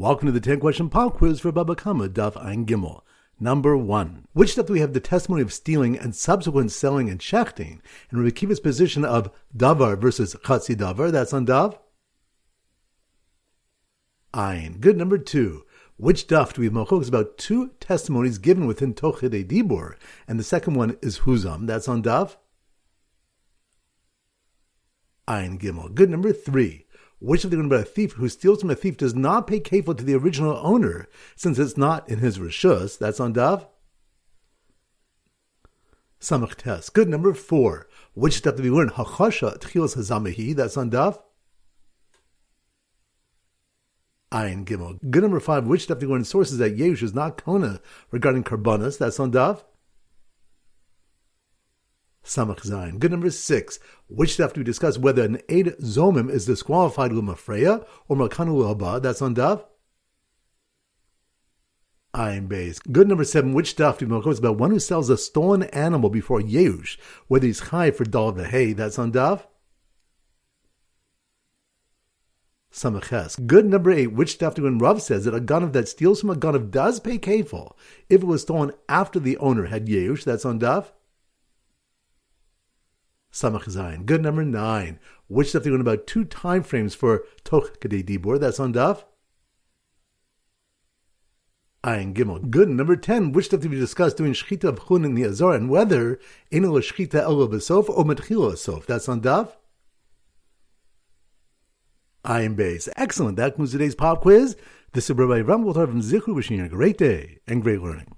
Welcome to the 10 question pop quiz for Bava Kamma Daf Ayin Gimel. Number one. Which stuff do we have the testimony of stealing and subsequent selling and shechting? And we keep its position of davar versus chatzi davar. That's on daf. Ein. Good. Number two. Which daf do we have machlokas about two testimonies given within Tochide Dibur, and the second one is Huzam. That's on daf. Ayin Gimel. Good. Number three. Which of the about a thief who steals from a thief does not pay kafel to the original owner, since it's not in his rishus? That's on Daf. Samach Tes. Good number four. Which step do we learn? Hachasha tchilas hazamahi. That's on Daf. Ayin Gimel. Good number five. Which step do we learn? Sources that Yeush is not Kona regarding karbanas. That's on Daf. Samach Zayin. Good number six. Which stuff do we discuss whether an Eid Zomim is disqualified Lumafreya or Makanu Haba? That's on Daf. Ayin Beis. Good number seven. Which stuff do we about one who sells a stolen animal before Yeush, whether he's high for Dal Hay? That's on Daf. Samaches. Good number eight, which stuff when Rav says that a gun that steals from a gun does pay kafel if it was stolen after the owner had Yeush. that's on Daf. Samach Zayin. Good number nine. Which stuff you learn about two time frames for Toch Kadei Dibor? That's on Daf. Ayin Gimel. Good. Number 10. Which stuff did we discuss doing Shechita of Chun in the Azor and whether Enel Shechita Elo Besof or Metchila Sof? That's on Daf. Ayin Base. Excellent. That concludes today's pop quiz. This is Rabbi Ram Gotar from Zichru wishing you a great day and great learning.